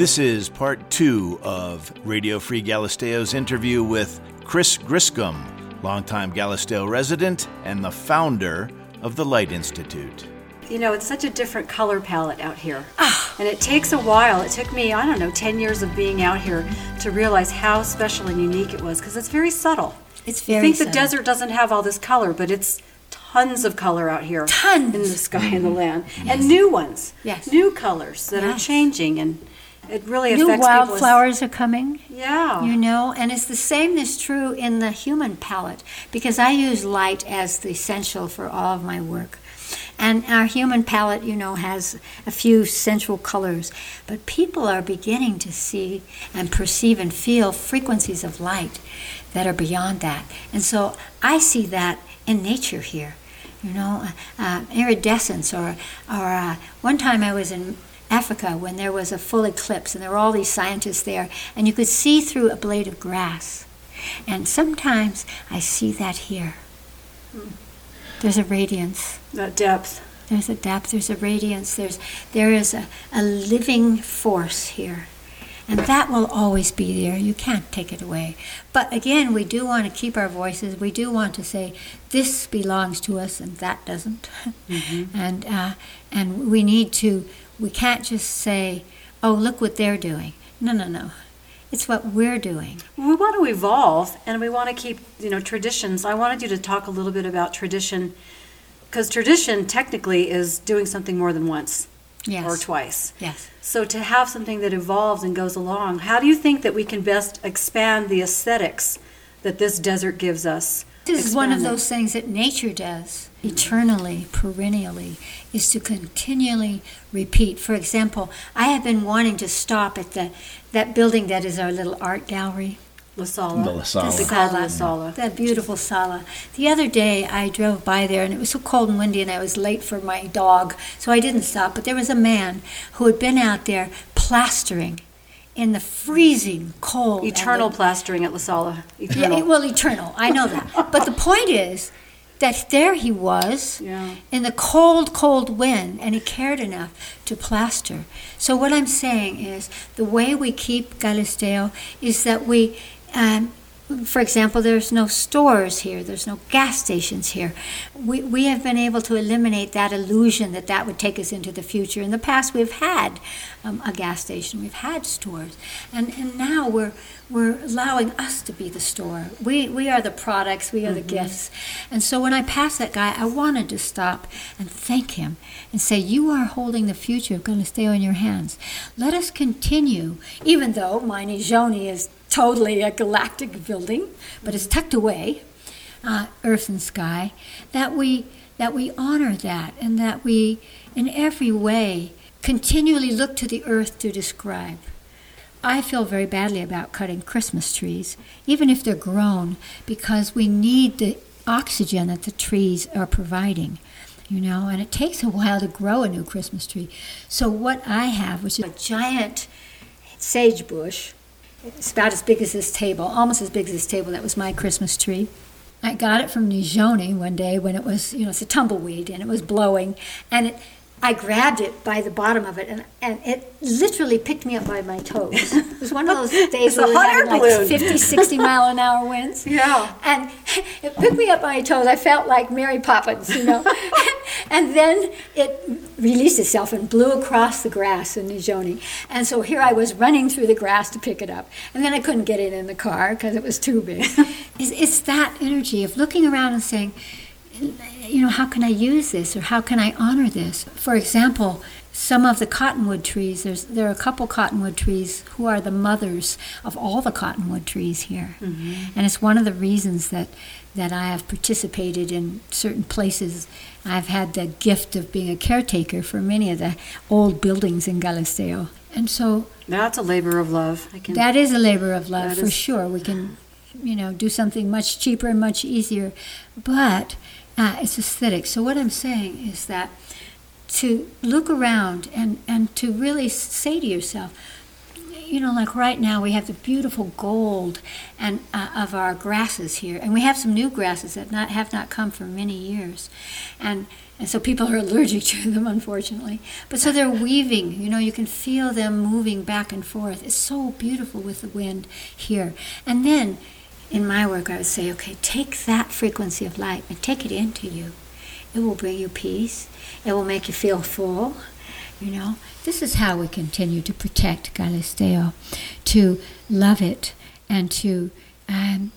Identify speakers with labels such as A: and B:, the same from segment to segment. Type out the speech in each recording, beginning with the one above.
A: This is part two of Radio Free Galisteo's interview with Chris Griscom, longtime Galisteo resident and the founder of the Light Institute.
B: You know, it's such a different color palette out here. Ah. And it takes a while. It took me, I don't know, 10 years of being out here to realize how special and unique it was because it's very subtle.
C: It's
B: You
C: very
B: think
C: subtle.
B: the desert doesn't have all this color, but it's tons of color out here.
C: Tons.
B: In the sky and the mm-hmm. land. And new ones.
C: Yes.
B: New colors that are changing. And it really
C: New
B: affects
C: wildflowers are coming.
B: Yeah.
C: You know, and it's the same is true in the human palette because I use light as the essential for all of my work. And our human palette, you know, has a few central colors, but people are beginning to see and perceive and feel frequencies of light that are beyond that. And so I see that in nature here. You know, uh, iridescence, or, or uh, one time I was in Africa when there was a full eclipse and there were all these scientists there, and you could see through a blade of grass. And sometimes I see that here. There's a radiance.
B: that depth.
C: There's a depth, there's a radiance, there's there is a, a living force here. And that will always be there. You can't take it away. But again, we do want to keep our voices. We do want to say this belongs to us and that doesn't. and uh, and we need to. We can't just say, "Oh, look what they're doing." No, no, no. It's what we're doing.
B: We want to evolve and we want to keep, you know, traditions. I wanted you to talk a little bit about tradition because tradition technically is doing something more than once
C: Yes.
B: or twice.
C: Yes.
B: So to have something that evolves and goes along, how do you think that we can best expand the aesthetics that this desert gives us?
C: This is one of those things that nature does eternally, perennially, is to continually repeat. For example, I have been wanting to stop at the that building that is our little art gallery.
B: La Sala.
A: The La Sala.
B: They call it La mm-hmm. Sala.
C: That beautiful sala. The other day I drove by there and it was so cold and windy and I was late for my dog, so I didn't stop. But there was a man who had been out there plastering in the freezing cold. and the-
B: Eternal plastering at La Sala.
C: yeah,
B: Eternal.
C: well, eternal. I know that. but the point is that there he was
B: Yeah.
C: in the cold, cold wind, and he cared enough to plaster. So what I'm saying is the way we keep Galisteo is that we. Um, for example, there's no stores here, there's no gas stations here. We, we have been able to eliminate that illusion that that would take us into the future. In the past, we've had um, a gas station, we've had stores, and, and now we're, we're allowing us to be the store. We, we are the products, we are the gifts. And so when I passed that guy, I wanted to stop and thank him and say, You are holding the future of stay on your hands. Let us continue, even though Minejoni is totally a galactic building, but it's tucked away, uh, earth and sky, that we that we honor that and that we, in every way, continually look to the earth to describe. I feel very badly about cutting Christmas trees, even if they're grown, because we need the oxygen that the trees are providing, you know, and it takes a while to grow a new Christmas tree. So, what I have, which is a giant sage bush, it's about as big as this table, almost as big as this table, that was my Christmas tree. I got it from Nizhoni one day when it was, you know, it's a tumbleweed and it was blowing. And it, I grabbed it by the bottom of it and, and it literally picked me up by my toes. It was one of those days where we had like
B: balloon.
C: 50, 60 mile an hour winds.
B: Yeah.
C: And it picked me up by my toes. I felt like Mary Poppins, you know. And then it released itself and blew across the grass in Nizhoni. And so here I was running through the grass to pick it up. And then I couldn't get it in the car because it was too big. it's, it's that energy of looking around and saying, you know, how can I use this or how can I honor this? For example, some of the cottonwood trees, there's, there are a couple cottonwood trees who are the mothers of all the cottonwood trees here. And it's one of the reasons that, that I have participated in certain places. I've had the gift of being a caretaker for many of the old buildings in Galisteo. And so
B: That's a labor of love. Can.
C: that is a labor of love for
B: is-
C: sure. We can, you know, do something much cheaper and much easier, but uh, it's aesthetic. So what I'm saying is that to look around and and to really say to yourself, you know, like right now we have the beautiful gold and uh, of our grasses here, and we have some new grasses that not have not come for many years, and and so people are allergic to them, unfortunately. But so they're weaving, you know, you can feel them moving back and forth. It's so beautiful with the wind here. And then in my work, I would say, okay, take that frequency of light and take it into you. It will bring you peace, it will make you feel full. You know, this is how we continue to protect Galisteo, to love it, and to um,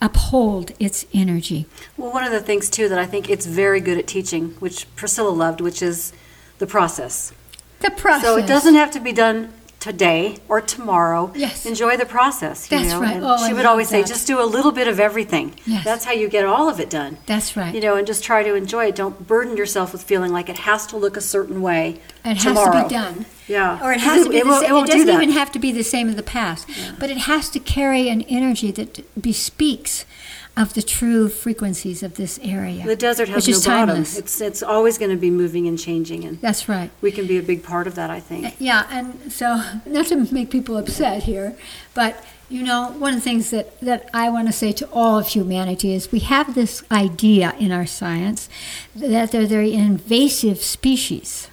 C: uphold its energy.
B: Well, one of the things too that I think it's very good at teaching, which Priscilla loved, which is the process.
C: The process.
B: So it doesn't have to be done today or tomorrow.
C: Yes.
B: Enjoy the process. You
C: That's
B: know?
C: right.
B: And
C: Oh, I
B: she would
C: love
B: always say, just do a little bit of everything.
C: Yes.
B: That's how you get all of it done.
C: That's right.
B: You know, and just try to enjoy it. Don't burden yourself with feeling like it has to look a certain way
C: It has to be done.
B: Yeah.
C: Or it has to be
B: It
C: the
B: won't-
C: same.
B: it
C: It,
B: do
C: doesn't
B: that.
C: even have to be the same as the past. But it has to carry an energy that bespeaks of the true frequencies of this area.
B: The desert has no bottom. It's it's always going to be moving and changing, and
C: That's right.
B: we can be a big part of that. I think.
C: Uh, yeah, and so not to make people upset here, but you know, one of the things that, that I want to say to all of humanity is we have this idea in our science that they're very invasive species.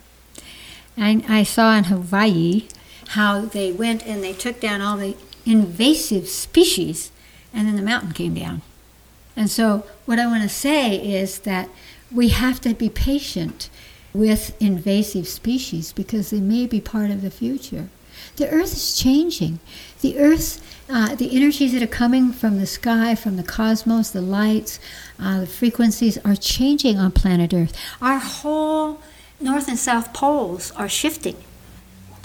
C: And I saw in Hawaii how they went and they took down all the invasive species, and then the mountain came down. And so, what I want to say is that we have to be patient with invasive species because they may be part of the future. The earth is changing. The earth, uh, the energies that are coming from the sky, from the cosmos, the lights, uh, the frequencies are changing on planet Earth. Our whole north and south poles are shifting.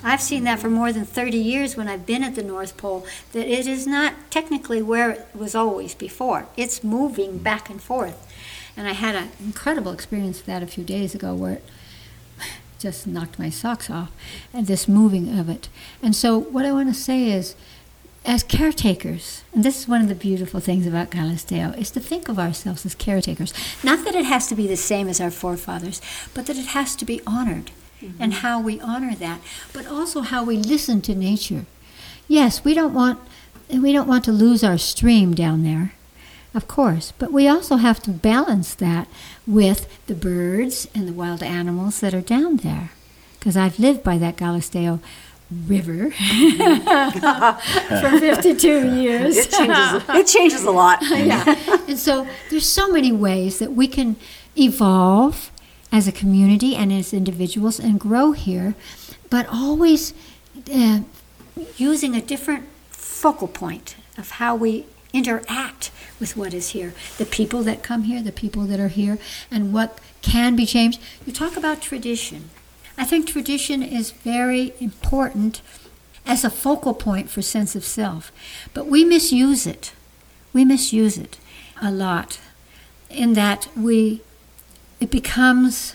C: I've seen that for more than 30 years when I've been at the North Pole, that it is not technically where it was always before. It's moving back and forth. And I had an incredible experience of that a few days ago where it just knocked my socks off, and this moving of it. And so, what I want to say is, as caretakers, and this is one of the beautiful things about Galisteo, is to think of ourselves as caretakers. Not that it has to be the same as our forefathers, but that it has to be honored and mm-hmm. how we honor that, but also how we listen to nature. Yes, we don't want we don't want to lose our stream down there, of course, but we also have to balance that with the birds and the wild animals that are down there. Because I've lived by that Galisteo River for 52 years.
B: It changes. it changes a lot.
C: yeah. And so there's so many ways that we can evolve as a community and as individuals and grow here, but always uh, using a different focal point of how we interact with what is here. The people that come here, the people that are here, and what can be changed. You talk about tradition. I think tradition is very important as a focal point for sense of self, but we misuse it. We misuse it a lot in that we it becomes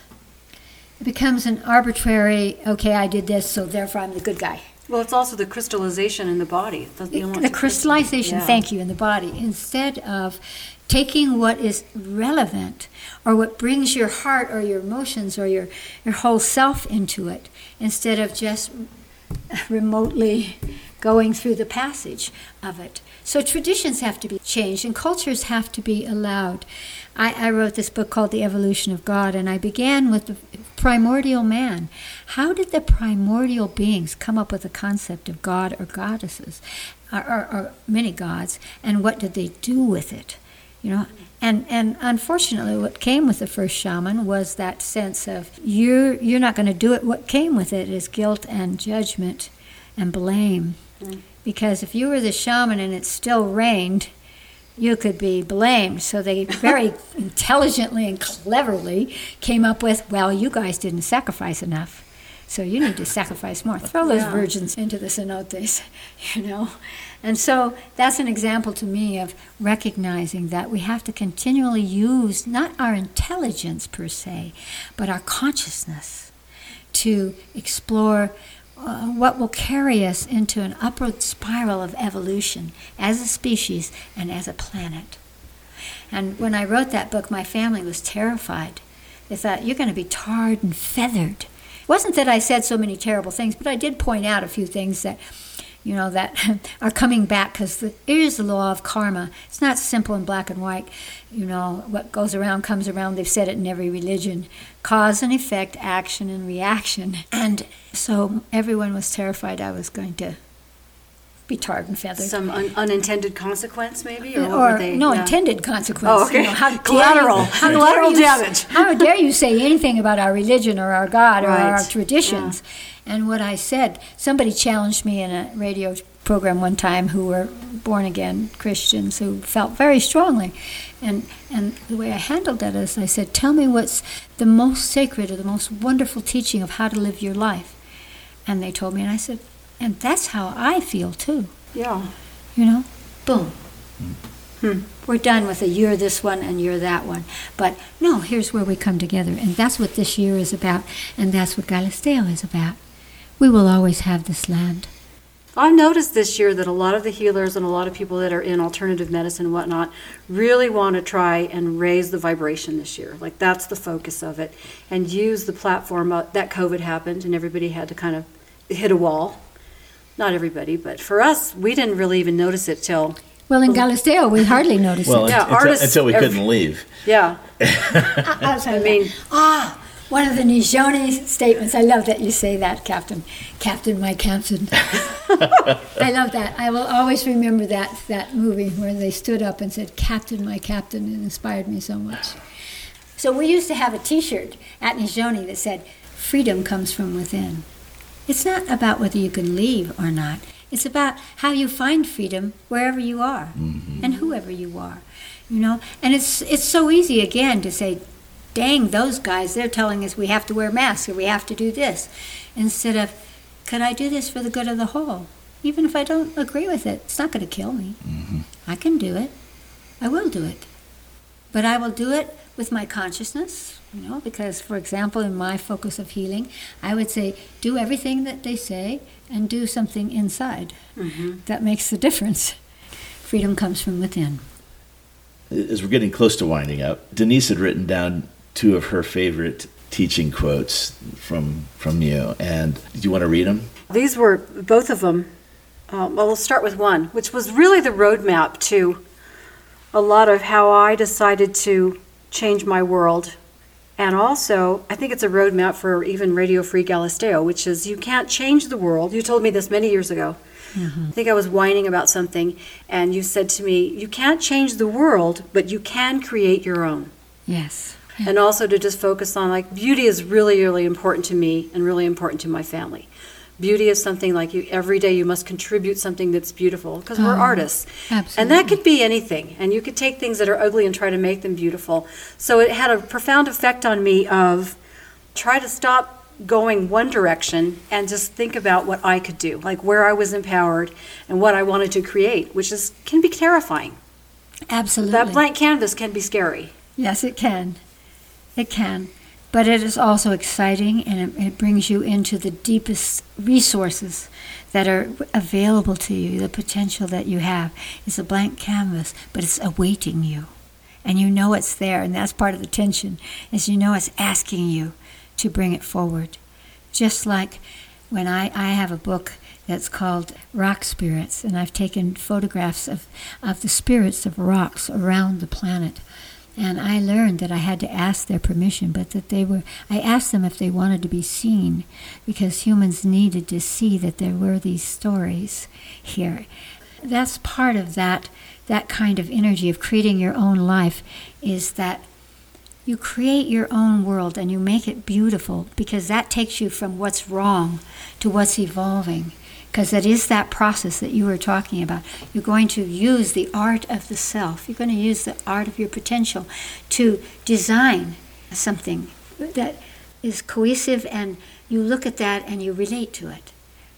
C: it becomes an arbitrary okay i did this so therefore i'm the good guy
B: Well, it's also the crystallization in the body. It doesn't- you don't want
C: the crystallization
B: Yeah.
C: thank you in the body instead of taking what is relevant or what brings your heart or your emotions or your, your whole self into it instead of just remotely going through the passage of it. So traditions have to be changed and cultures have to be allowed. I, I wrote this book called The Evolution of God, and I began with the primordial man. How did the primordial beings come up with the concept of God or goddesses, or, or, or many gods, and what did they do with it? You know, and and unfortunately, what came with the first shaman was that sense of you're you're not going to do it. What came with it is guilt and judgment and blame, mm. Because if you were the shaman and it still rained, you could be blamed. So they very intelligently and cleverly came up with, well, you guys didn't sacrifice enough. So you need to sacrifice more. Throw those
B: Yeah.
C: virgins into the cenotes, you know. And so that's an example to me of recognizing that we have to continually use not our intelligence per se, but our consciousness to explore uh, what will carry us into an upward spiral of evolution as a species and as a planet. And when I wrote that book, my family was terrified. They thought, you're going to be tarred and feathered. It wasn't that I said so many terrible things, but I did point out a few things that, you know, that are coming back because it is the law of karma. It's not simple and black and white. You know, what goes around comes around. They've said it in every religion cause and effect, action and reaction. And so everyone was terrified I was going to be tarred and feathered.
B: Some un- unintended consequence, maybe, or,
C: or
B: were they,
C: no
B: yeah.
C: intended consequence.
B: Oh, okay.
C: You know, how
B: Collateral.
C: you- how
B: Collateral
C: you
B: damage.
C: how dare you say anything about our religion or our God or our
B: Right.
C: traditions? And what I said, somebody challenged me in a radio program one time who were born again Christians who felt very strongly. And, and the way I handled that is I said, Tell me what's the most sacred or the most wonderful teaching of how to live your life. And they told me, and I said, And that's how I feel too.
B: Yeah.
C: you know? Boom. Hmm. we're done with a you're this one and you're that one. But no here's where we come together. And that's what this year is about. And that's what galisteo is about. We will always have this land.
B: I've noticed this year that a lot of the healers and a lot of people that are in alternative medicine and whatnot really want to try and raise the vibration this year. Like that's the focus of it, and use the platform uh, that COVID happened and everybody had to kind of hit a wall. Not everybody, but for us, we didn't really even notice it till
C: well in galisteo we hardly noticed
D: Well,
C: it
B: Yeah,
D: until,
B: artists
D: until we
B: every-
D: couldn't leave.
B: yeah.
C: I
B: mean-
C: ah one of the Nizhoni statements. I love that you say that, Captain. Captain, my captain. I love that. I will always remember that that movie where they stood up and said, "Captain, my captain." It inspired me so much. So we used to have a T-shirt at Nizhoni that said, "Freedom comes from within." It's not about whether you can leave or not. It's about how you find freedom wherever you are mm-hmm. and whoever you are. You know, and it's it's so easy again to say, "Dang, those guys! They're telling us we have to wear masks or we have to do this," instead of, "Could I do this for the good of the whole? Even if I don't agree with it, it's not going to kill me. Mm-hmm. I can do it. I will do it." But I will do it with my consciousness, you know, because, for example, in my focus of healing, I would say, do everything that they say and do something inside. That makes the difference. Freedom comes from within.
D: As we're getting close to winding up, Denise had written down two of her favorite teaching quotes from from you, and do you want to read them?
B: These were both of them. Uh, well, we'll start with one, which was really the roadmap to a lot of how I decided to change my world. And also, I think it's a roadmap for even Radio Free Galisteo, which is you can't change the world. You told me this many years ago. Mm-hmm. I think I was whining about something, and you said to me, You can't change the world, but you can create your own.
C: Yes.
B: And also to just focus on like beauty is really, really important to me and really important to my family. Beauty is something like you every day you must contribute something that's beautiful because we're
C: Oh,
B: artists. And that could be anything. And you could take things that are ugly and try to make them beautiful. So it had a profound effect on me of try to stop going one direction and just think about what I could do, like where I was empowered and what I wanted to create, which is can be terrifying.
C: Absolutely.
B: That blank canvas can be scary.
C: Yes, it can. It can. But it is also exciting and it, brings you into the deepest resources that are available to you. The potential that you have is a blank canvas, but it's awaiting you. And you know it's there, and that's part of the tension, is you know it's asking you to bring it forward. Just like when I, I have a book that's called Rock Spirits, and I've taken photographs of, of the spirits of rocks around the planet. And I learned that I had to ask their permission, but that they were, I asked them if they wanted to be seen because humans needed to see that there were these stories here. That's part of that, that kind of energy of creating your own life is that you create your own world and you make it beautiful because that takes you from what's wrong to what's evolving because it is that process that you were talking about. You're going to use the art of the self, you're going to use the art of your potential to design something that is cohesive and you look at that and you relate to it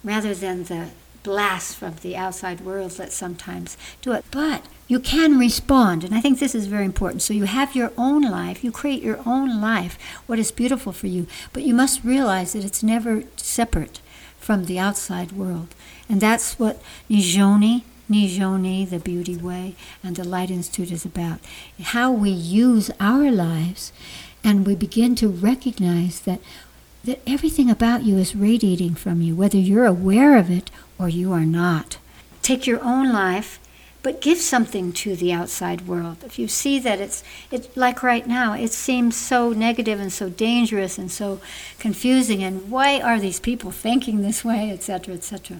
C: rather than the blast from the outside world that sometimes do it. But you can respond, and I think this is very important. So you have your own life, you create your own life, what is beautiful for you, but you must realize that it's never separate from the outside world. And that's what Nizhoni, Nizhoni, the Beauty Way, and the Light Institute is about. How we use our lives and we begin to recognize that that everything about you is radiating from you, whether you're aware of it or you are not. Take your own life, but give something to the outside world. If you see that it's, it's like right now, it seems so negative and so dangerous and so confusing, and why are these people thinking this way, etc., etc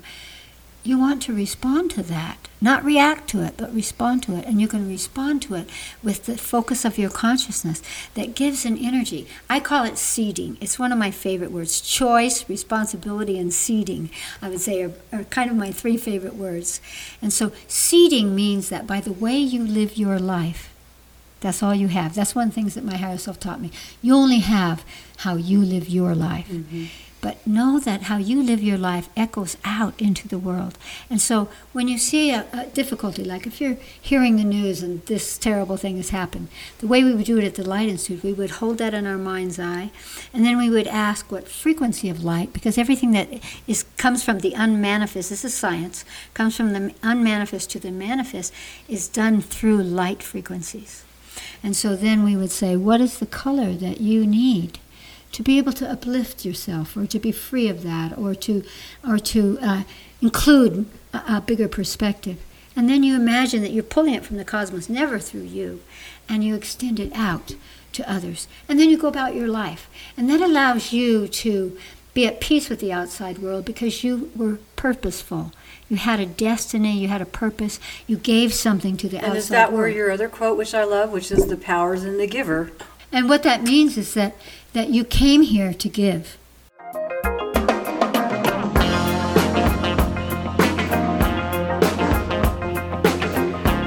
C: you want to respond to that. Not react to it, but respond to it. And you can respond to it with the focus of your consciousness that gives an energy. I call it seeding. It's one of my favorite words. Choice, responsibility, and seeding, I would say, are, are kind of my three favorite words. And so, seeding means that by the way you live your life, that's all you have. That's one of the things that my higher self taught me. You only have how you live your life. Mm-hmm. But know that how you live your life echoes out into the world. And so when you see a, a, difficulty, like if you're hearing the news and this terrible thing has happened, the way we would do it at the Light Institute, we would hold that in our mind's eye, and then we would ask what frequency of light, because everything that is comes from the unmanifest, this is science, comes from the unmanifest to the manifest, is done through light frequencies. And so then we would say, what is the color that you need? To be able to uplift yourself or to be free of that or to or to uh, include a, a, bigger perspective. And then you imagine that you're pulling it from the cosmos never through you and you extend it out to others. And then you go about your life. And that allows you to be at peace with the outside world because you were purposeful. You had a destiny you had a purpose you gave something to the
B: and
C: outside
B: is that
C: world.
B: where your other quote which i love which is the powers in the giver
C: and what that means is that that you came here to give.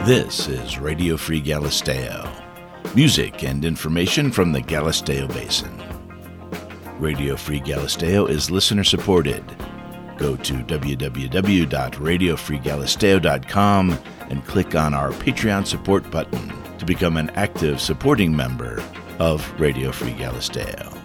A: This is Radio Free Galisteo. Music and information from the Galisteo Basin. Radio Free Galisteo is listener supported. Go to www.radiofreegalisteo.com and click on our Patreon support button to become an active supporting member of Radio Free Galisteo.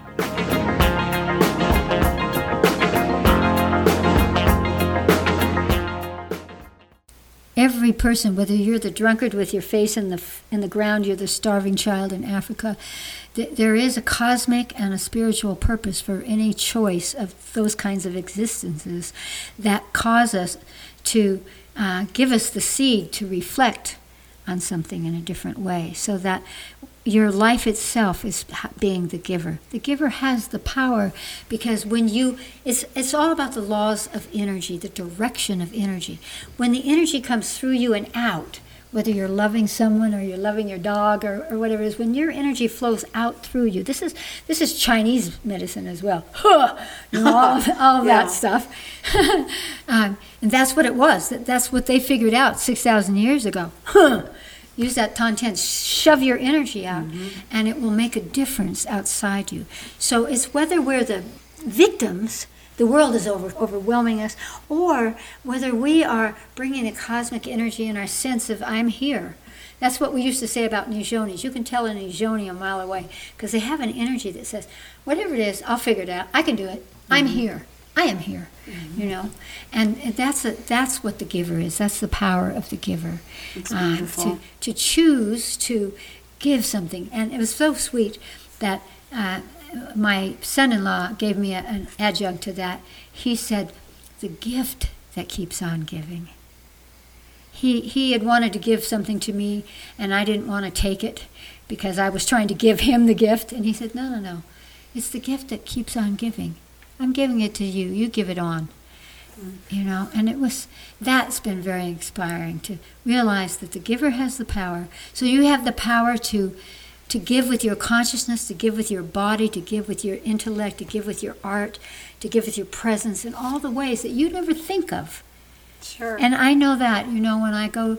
C: Every person, whether you're the drunkard with your face in the in the ground, you're the starving child in Africa, th- there is a cosmic and a spiritual purpose for any choice of those kinds of existences that cause us to uh, give us the seed to reflect on something in a different way, so that your life itself is being the giver. The giver has the power because when you, it's, it's all about the laws of energy, the direction of energy. When the energy comes through you and out, whether you're loving someone or you're loving your dog or, or whatever it is, when your energy flows out through you, this is this is Chinese medicine as well. you know, all, all yeah. that stuff. um, and that's what it was. That, that's what they figured out 6,000 years ago use that tantian, shove your energy out, mm-hmm. and it will make a difference outside you. So it's whether we're the victims, the world is over, overwhelming us, or whether we are bringing the cosmic energy in our sense of I'm here. That's what we used to say about Nizhonis. You can tell a Nizhoni a mile away because they have an energy that says, whatever it is, I'll figure it out. I can do it. Mm-hmm. I'm here. I am here, mm-hmm. you know, and that's a, that's what the giver is. That's the power of the giver,
B: uh,
C: to to choose to give something. And it was so sweet that uh, my son-in-law gave me a, an adjunct to that. He said, "The gift that keeps on giving." He he had wanted to give something to me, and I didn't want to take it because I was trying to give him the gift, and he said, "No, no, no." It's the gift that keeps on giving. I'm giving it to you. You give it on. You know, and it was that's been very inspiring to realize that the giver has the power. So you have the power to to give with your consciousness, to give with your body, to give with your intellect, to give with your art, to give with your presence in all the ways that you never think of.
B: Sure.
C: And I know that, you know, when I go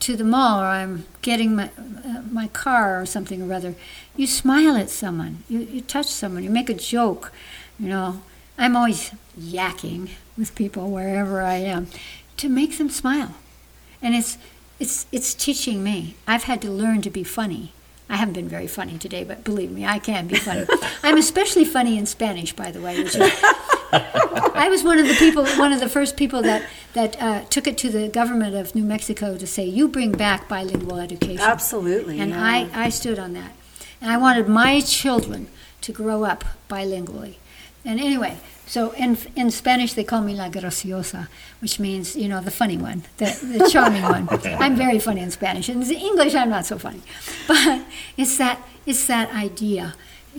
C: to the mall or I'm getting my uh, my car or something or other, you smile at someone, you, you touch someone, you make a joke, you know, I'm always yakking with people wherever I am to make them smile. And it's it's it's teaching me. I've had to learn to be funny. I haven't been very funny today, but believe me, I can be funny. I'm especially funny in Spanish, by the way. Which is, I was one of the people, one of the first people that that uh, took it to the government of New Mexico to say, "You bring back bilingual education."
B: Absolutely.
C: And
B: yeah.
C: I I stood on that, and I wanted my children to grow up bilingually And anyway, so in in Spanish they call me la graciosa, which means you know the funny one, the, the charming one. I'm very funny in Spanish. In English, I'm not so funny, but it's that it's that idea,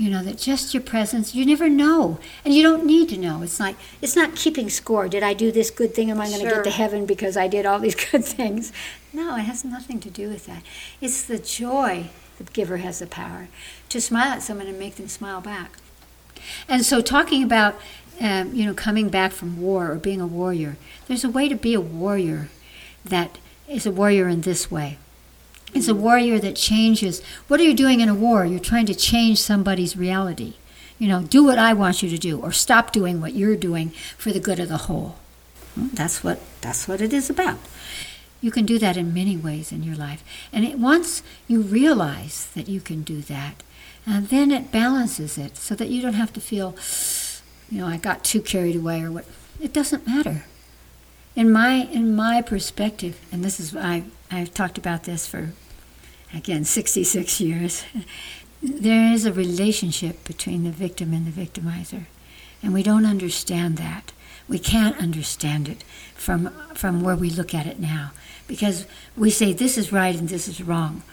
C: you know, that just your presence. You never know, and you don't need to know. It's like it's not keeping score. Did I do this good thing? Am I going to
B: Sure.
C: get to heaven because I did all these good things? No, it has nothing to do with that. It's the joy. The giver has the power to smile at someone and make them smile back. And so, talking about, um, you know, coming back from war or being a warrior, there's a way to be a warrior that is a warrior in this way. It's a warrior that changes. What are you doing in a war? You're trying to change somebody's reality. You know, do what I want you to do, or stop doing what you're doing for the good of the whole. Hmm, That's what that's what it is about. You can do that in many ways in your life, and it, once you realize that you can do that, and then it balances it so that you don't have to feel, you know, I got too carried away or what. It doesn't matter. In my in my perspective, and this is I I've talked about this for again 66 years. There is a relationship between the victim and the victimizer, and we don't understand that. We can't understand it from from where we look at it now because we say this is right and this is wrong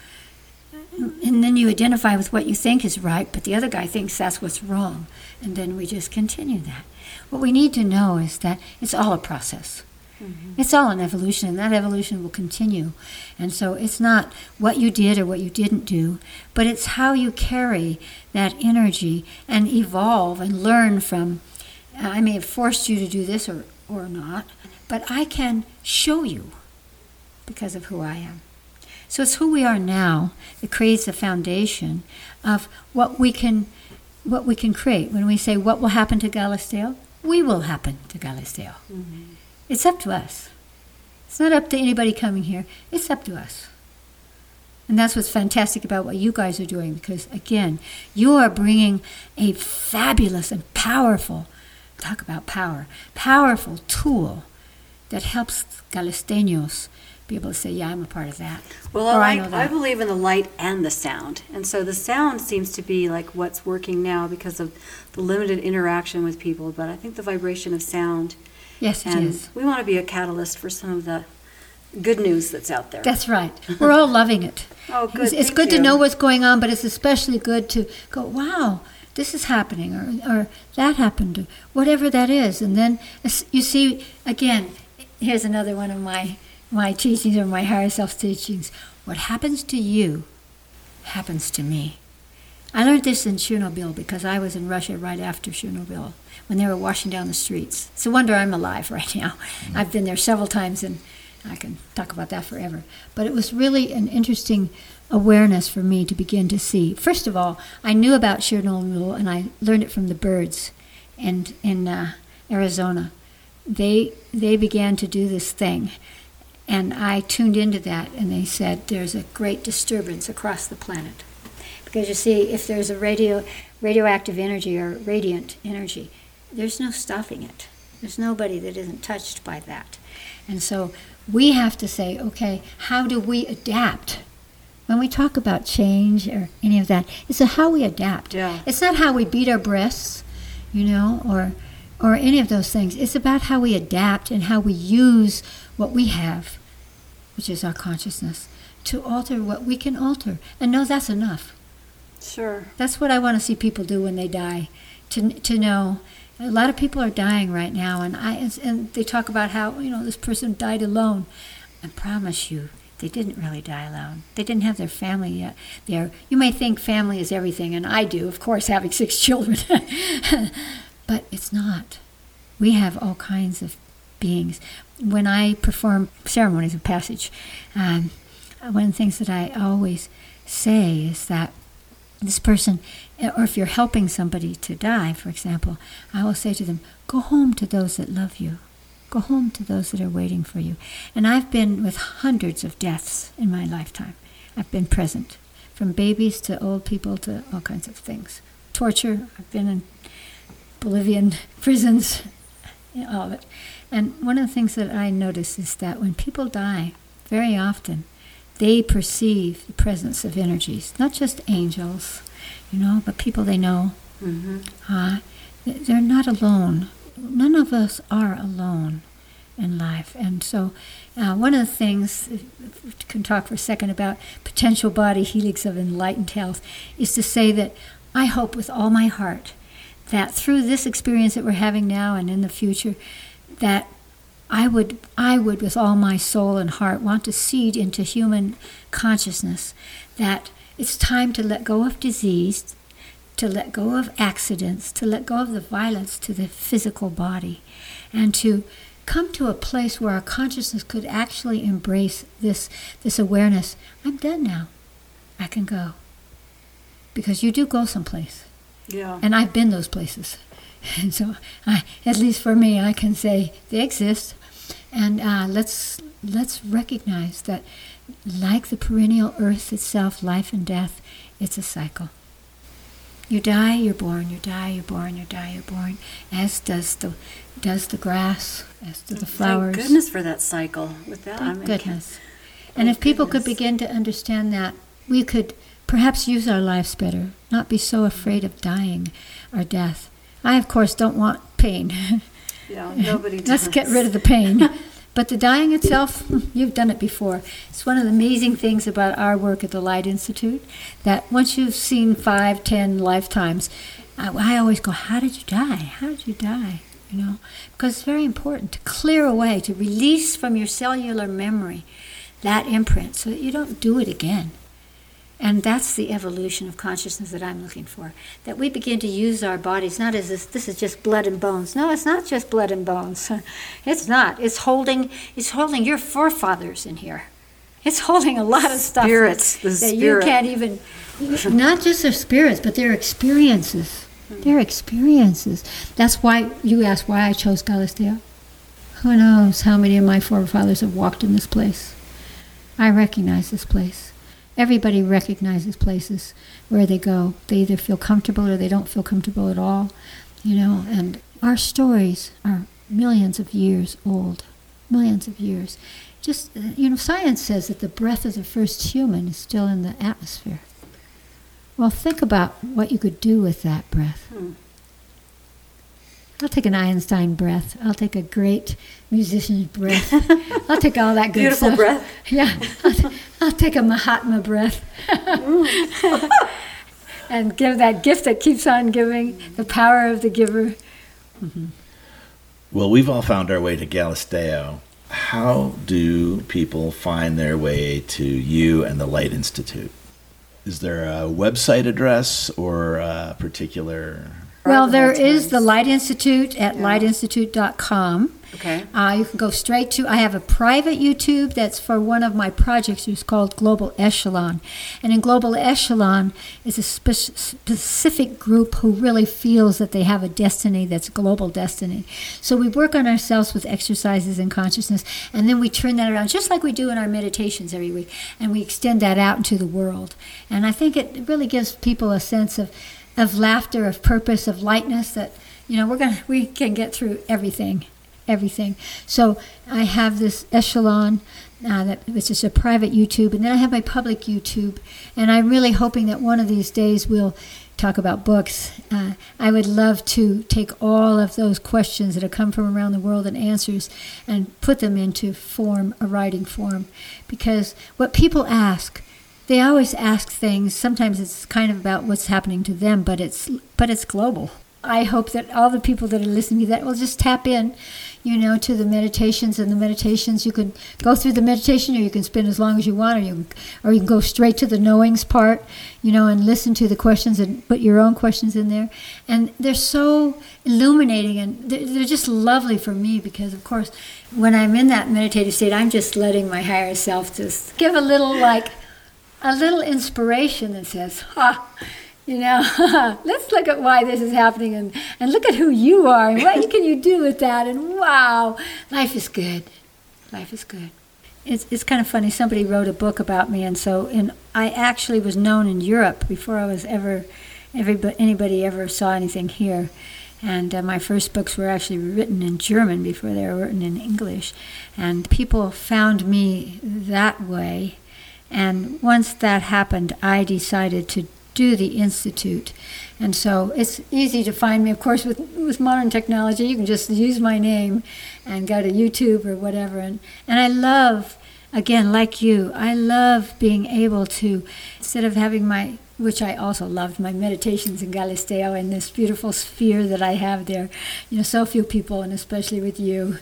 C: and then you identify with what you think is right, but the other guy thinks that's what's wrong, and then we just continue that. What we need to know is that it's all a process. Mm-hmm. It's all an evolution, and that evolution will continue. And so it's not what you did or what you didn't do, but it's how you carry that energy and evolve and learn from. Uh, I may have forced you to do this or, or not, but I can show you because of who I am. So it's who we are now that creates the foundation of what we can what we can create. When we say what will happen to Galisteo, we will happen to Galisteo. Mm-hmm. It's up to us. It's not up to anybody coming here. It's up to us. And that's what's fantastic about what you guys are doing because, again, you are bringing a fabulous and powerful, talk about power, powerful tool that helps Galisteños be able to say, yeah, I'm a part of that.
B: Well, I,
C: I that.
B: I believe in the light and the sound. And so the sound seems to be like what's working now because of the limited interaction with people. But I think the vibration of sound,
C: Yes, it
B: and
C: is.
B: we want to be a catalyst for some of the good news that's out there.
C: That's right. We're all loving it.
B: oh, good.
C: It's, it's good to know what's going on, but it's especially good to go, wow, this is happening, or, or that happened, or whatever that is. And then you see, again, here's another one of my, my teachings or my higher self teachings. What happens to you happens to me. I learned this in Chernobyl because I was in Russia right after Chernobyl when they were washing down the streets. It's a wonder I'm alive right now. I've been there several times and I can talk about that forever. But it was really an interesting awareness for me to begin to see. First of all, I knew about Chernobyl and I learned it from the birds and in uh, Arizona. They they began to do this thing and I tuned into that and they said there's a great disturbance across the planet. Because you see, if there's a radio radioactive energy or radiant energy, there's no stopping it. There's nobody that isn't touched by that. And so we have to say, okay, how do we adapt? When we talk about change or any of that, it's a how we adapt.
B: Yeah.
C: It's not how we beat our breasts, you know, or or any of those things. It's about how we adapt and how we use what we have, which is our consciousness, to alter what we can alter. And know that's enough.
B: Sure.
C: That's what I want to see people do when they die. To to know, a lot of people are dying right now, and I and they talk about how you know this person died alone. I promise you, they didn't really die alone. They didn't have their family yet there. You may think family is everything, and I do, of course, having six children, but it's not. We have all kinds of beings. When I perform ceremonies of passage, um, one of the things that I always say is that this person, or if you're helping somebody to die, for example, I will say to them, go home to those that love you. Go home to those that are waiting for you. And I've been with hundreds of deaths in my lifetime. I've been present, from babies to old people to all kinds of things. Torture, I've been in Bolivian prisons, all of it. And one of the things that I notice is that when people die, very often, they perceive the presence of energies, not just angels, you know, but people they know.
B: Mm-hmm.
C: Uh, they're not alone. None of us are alone in life. And so, uh, one of the things, we can talk for a second about potential body helix of enlightened health, is to say that I hope with all my heart that through this experience that we're having now and in the future, that I would, I would, with all my soul and heart, want to seed into human consciousness that it's time to let go of disease, to let go of accidents, to let go of the violence to the physical body, and to come to a place where our consciousness could actually embrace this, this awareness. I'm done now. I can go. Because you do go someplace.
B: Yeah.
C: And I've been those places. And so, I, at least for me, I can say they exist. And uh, let's let's recognize that, like the perennial earth itself, life and death, it's a cycle. You die, you're born. You die, you're born. You die, you're born. As does the does the grass, as do the flowers.
B: Thank goodness for that cycle. With that,
C: Thank
B: I mean,
C: goodness. And if people could begin to understand that, we could perhaps use our lives better, not be so afraid of dying or death. I, of course, don't want pain.
B: Yeah, nobody does.
C: Let's get rid of the pain. but the dying itself, you've done it before. It's one of the amazing things about our work at the Light Institute that once you've seen five, ten lifetimes, I, I always go, How did you die? How did you die? You know, because it's very important to clear away, to release from your cellular memory that imprint so that you don't do it again. And that's the evolution of consciousness that I'm looking for. That we begin to use our bodies not as this, this is just blood and bones. No, it's not just blood and bones. It's not. It's holding it's holding your forefathers in here. It's holding a lot of stuff
B: Spirits, the
C: that you can't even not just their spirits, but their experiences. Hmm. Their experiences. That's why you asked why I chose Galisteo. Who knows how many of my forefathers have walked in this place? I recognize this place. Everybody recognizes places where they go. They either feel comfortable or they don't feel comfortable at all, you know. And our stories are millions of years old, millions of years. Just uh, you know, science says that the breath of the first human is still in the atmosphere. Well, think about what you could do with that breath.
B: Hmm.
C: I'll take an Einstein breath. I'll take a great musician's breath. I'll take all that good
B: Beautiful
C: stuff.
B: breath.
C: Yeah, I'll, t- I'll take a Mahatma breath. Mm. and give that gift that keeps on giving, the power of the giver. Mm-hmm.
D: Well, we've all found our way to Galisteo. How do people find their way to you and the Light Institute? Is there a website address or a particular?
C: Well,
B: the
C: there is the Light Institute at
B: Yeah.
C: lightinstitute.com.
B: Okay.
C: Uh, you can go straight to. I have a private YouTube that's for one of my projects. It's called Global Echelon, and in Global Echelon is a spe- specific group who really feels that they have a destiny that's global destiny. So we work on ourselves with exercises and consciousness, and then we turn that around, just like we do in our meditations every week, and we extend that out into the world. And I think it really gives people a sense of of laughter, of purpose, of lightness. That you know we're gonna we can get through everything everything. So I have this echelon, uh, that which is a private YouTube, and then I have my public YouTube, and I'm really hoping that one of these days we'll talk about books. Uh, I would love to take all of those questions that have come from around the world and answers, and put them into form, a writing form, because what people ask. They always ask things. Sometimes it's kind of about what's happening to them, but it's but it's global. I hope that all the people that are listening to that will just tap in, you know, to the meditations and the meditations. You can go through the meditation, or you can spend as long as you want, or you can, or you can go straight to the knowings part, you know, and listen to the questions and put your own questions in there. And they're so illuminating, and they're, they're just lovely for me because, of course, when I'm in that meditative state, I'm just letting my higher self just give a little like a little inspiration that says, ha, you know, let's look at why this is happening and, and look at who you are and what can you do with that. And wow, life is good. Life is good. It's, it's kind of funny. Somebody wrote a book about me, and so and I actually was known in Europe before I was ever, everybody, anybody ever saw anything here. And uh, my first books were actually written in German before they were written in English. And people found me that way. And once that happened, I decided to do the Institute. And so it's easy to find me, of course, with, with modern technology. You can just use my name and go to YouTube or whatever. And, and I love, again, like you, I love being able to, instead of having my which I also loved, my meditations in Galisteo and this beautiful sphere that I have there. You know, so few people, and especially with you,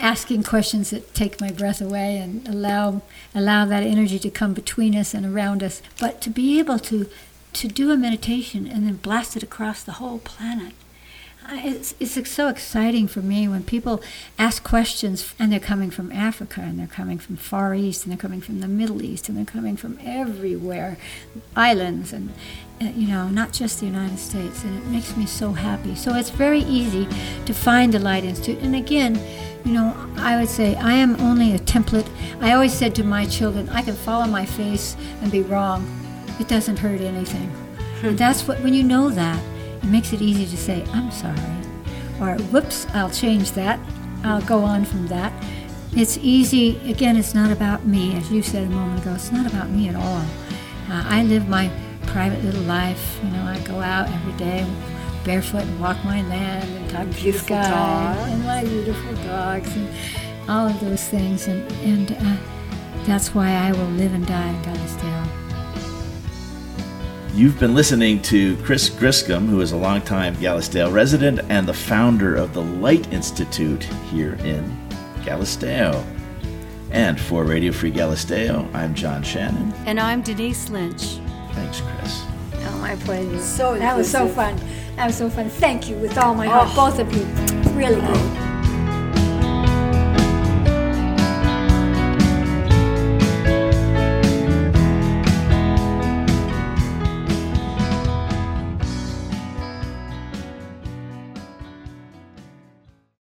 C: asking questions that take my breath away and allow allow that energy to come between us and around us. But to be able to to do a meditation and then blast it across the whole planet it's, it's so exciting for me when people ask questions and they're coming from Africa and they're coming from Far East and they're coming from the Middle East and they're coming from everywhere, islands and, uh, you know, not just the United States. And it makes me so happy. So it's very easy to find the Light Institute. And again, you know, I would say I am only a template. I always said to my children, I can follow my face and be wrong. It doesn't hurt anything. and that's what, when you know that, it makes it easy to say, I'm sorry. Or, whoops, I'll change that. I'll go on from that. It's easy, again, it's not about me. As you said a moment ago, it's not about me at all. Uh, I live my private little life. You know, I go out every day barefoot and walk my land and talk to the sky
B: dog.
C: and my beautiful dogs and all of those things. And, and uh, that's why I will live and die in Galisteo.
D: You've been listening to Chris Griscom, who is a longtime Galisteo resident and the founder of the Light Institute here in Galisteo. And for Radio Free Galisteo, I'm John Shannon.
B: And I'm Denise Lynch.
D: Thanks, Chris.
C: Oh, my pleasure.
B: So
C: that was so fun. That was so fun. Thank you with all my heart,
B: Oh.
C: both of you. Really good.